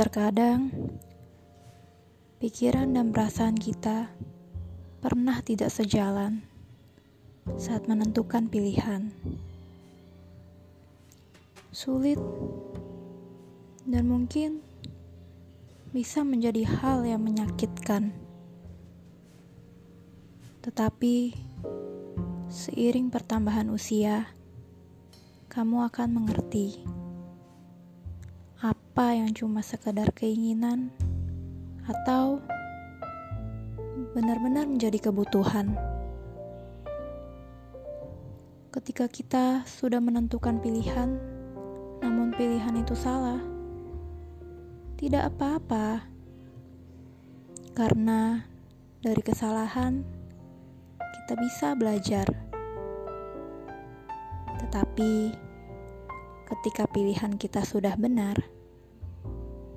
Terkadang, pikiran dan perasaan kita pernah tidak sejalan saat menentukan pilihan. Sulit dan mungkin bisa menjadi hal yang menyakitkan. Tetapi, seiring pertambahan usia, kamu akan mengerti apa yang cuma sekedar keinginan atau benar-benar menjadi kebutuhan. Ketika kita sudah menentukan pilihan, namun pilihan itu salah, tidak apa-apa, karena dari kesalahan kita bisa belajar. Tetapi ketika pilihan kita sudah benar,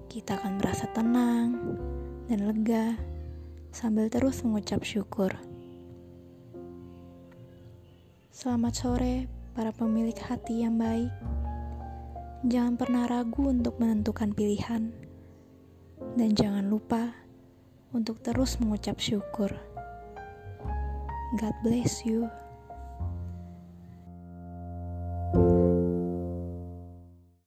kita akan merasa tenang dan lega sambil terus mengucap syukur. Selamat sore, para pemilik hati yang baik. Jangan pernah ragu untuk menentukan pilihan, dan jangan lupa untuk terus mengucap syukur. God bless you.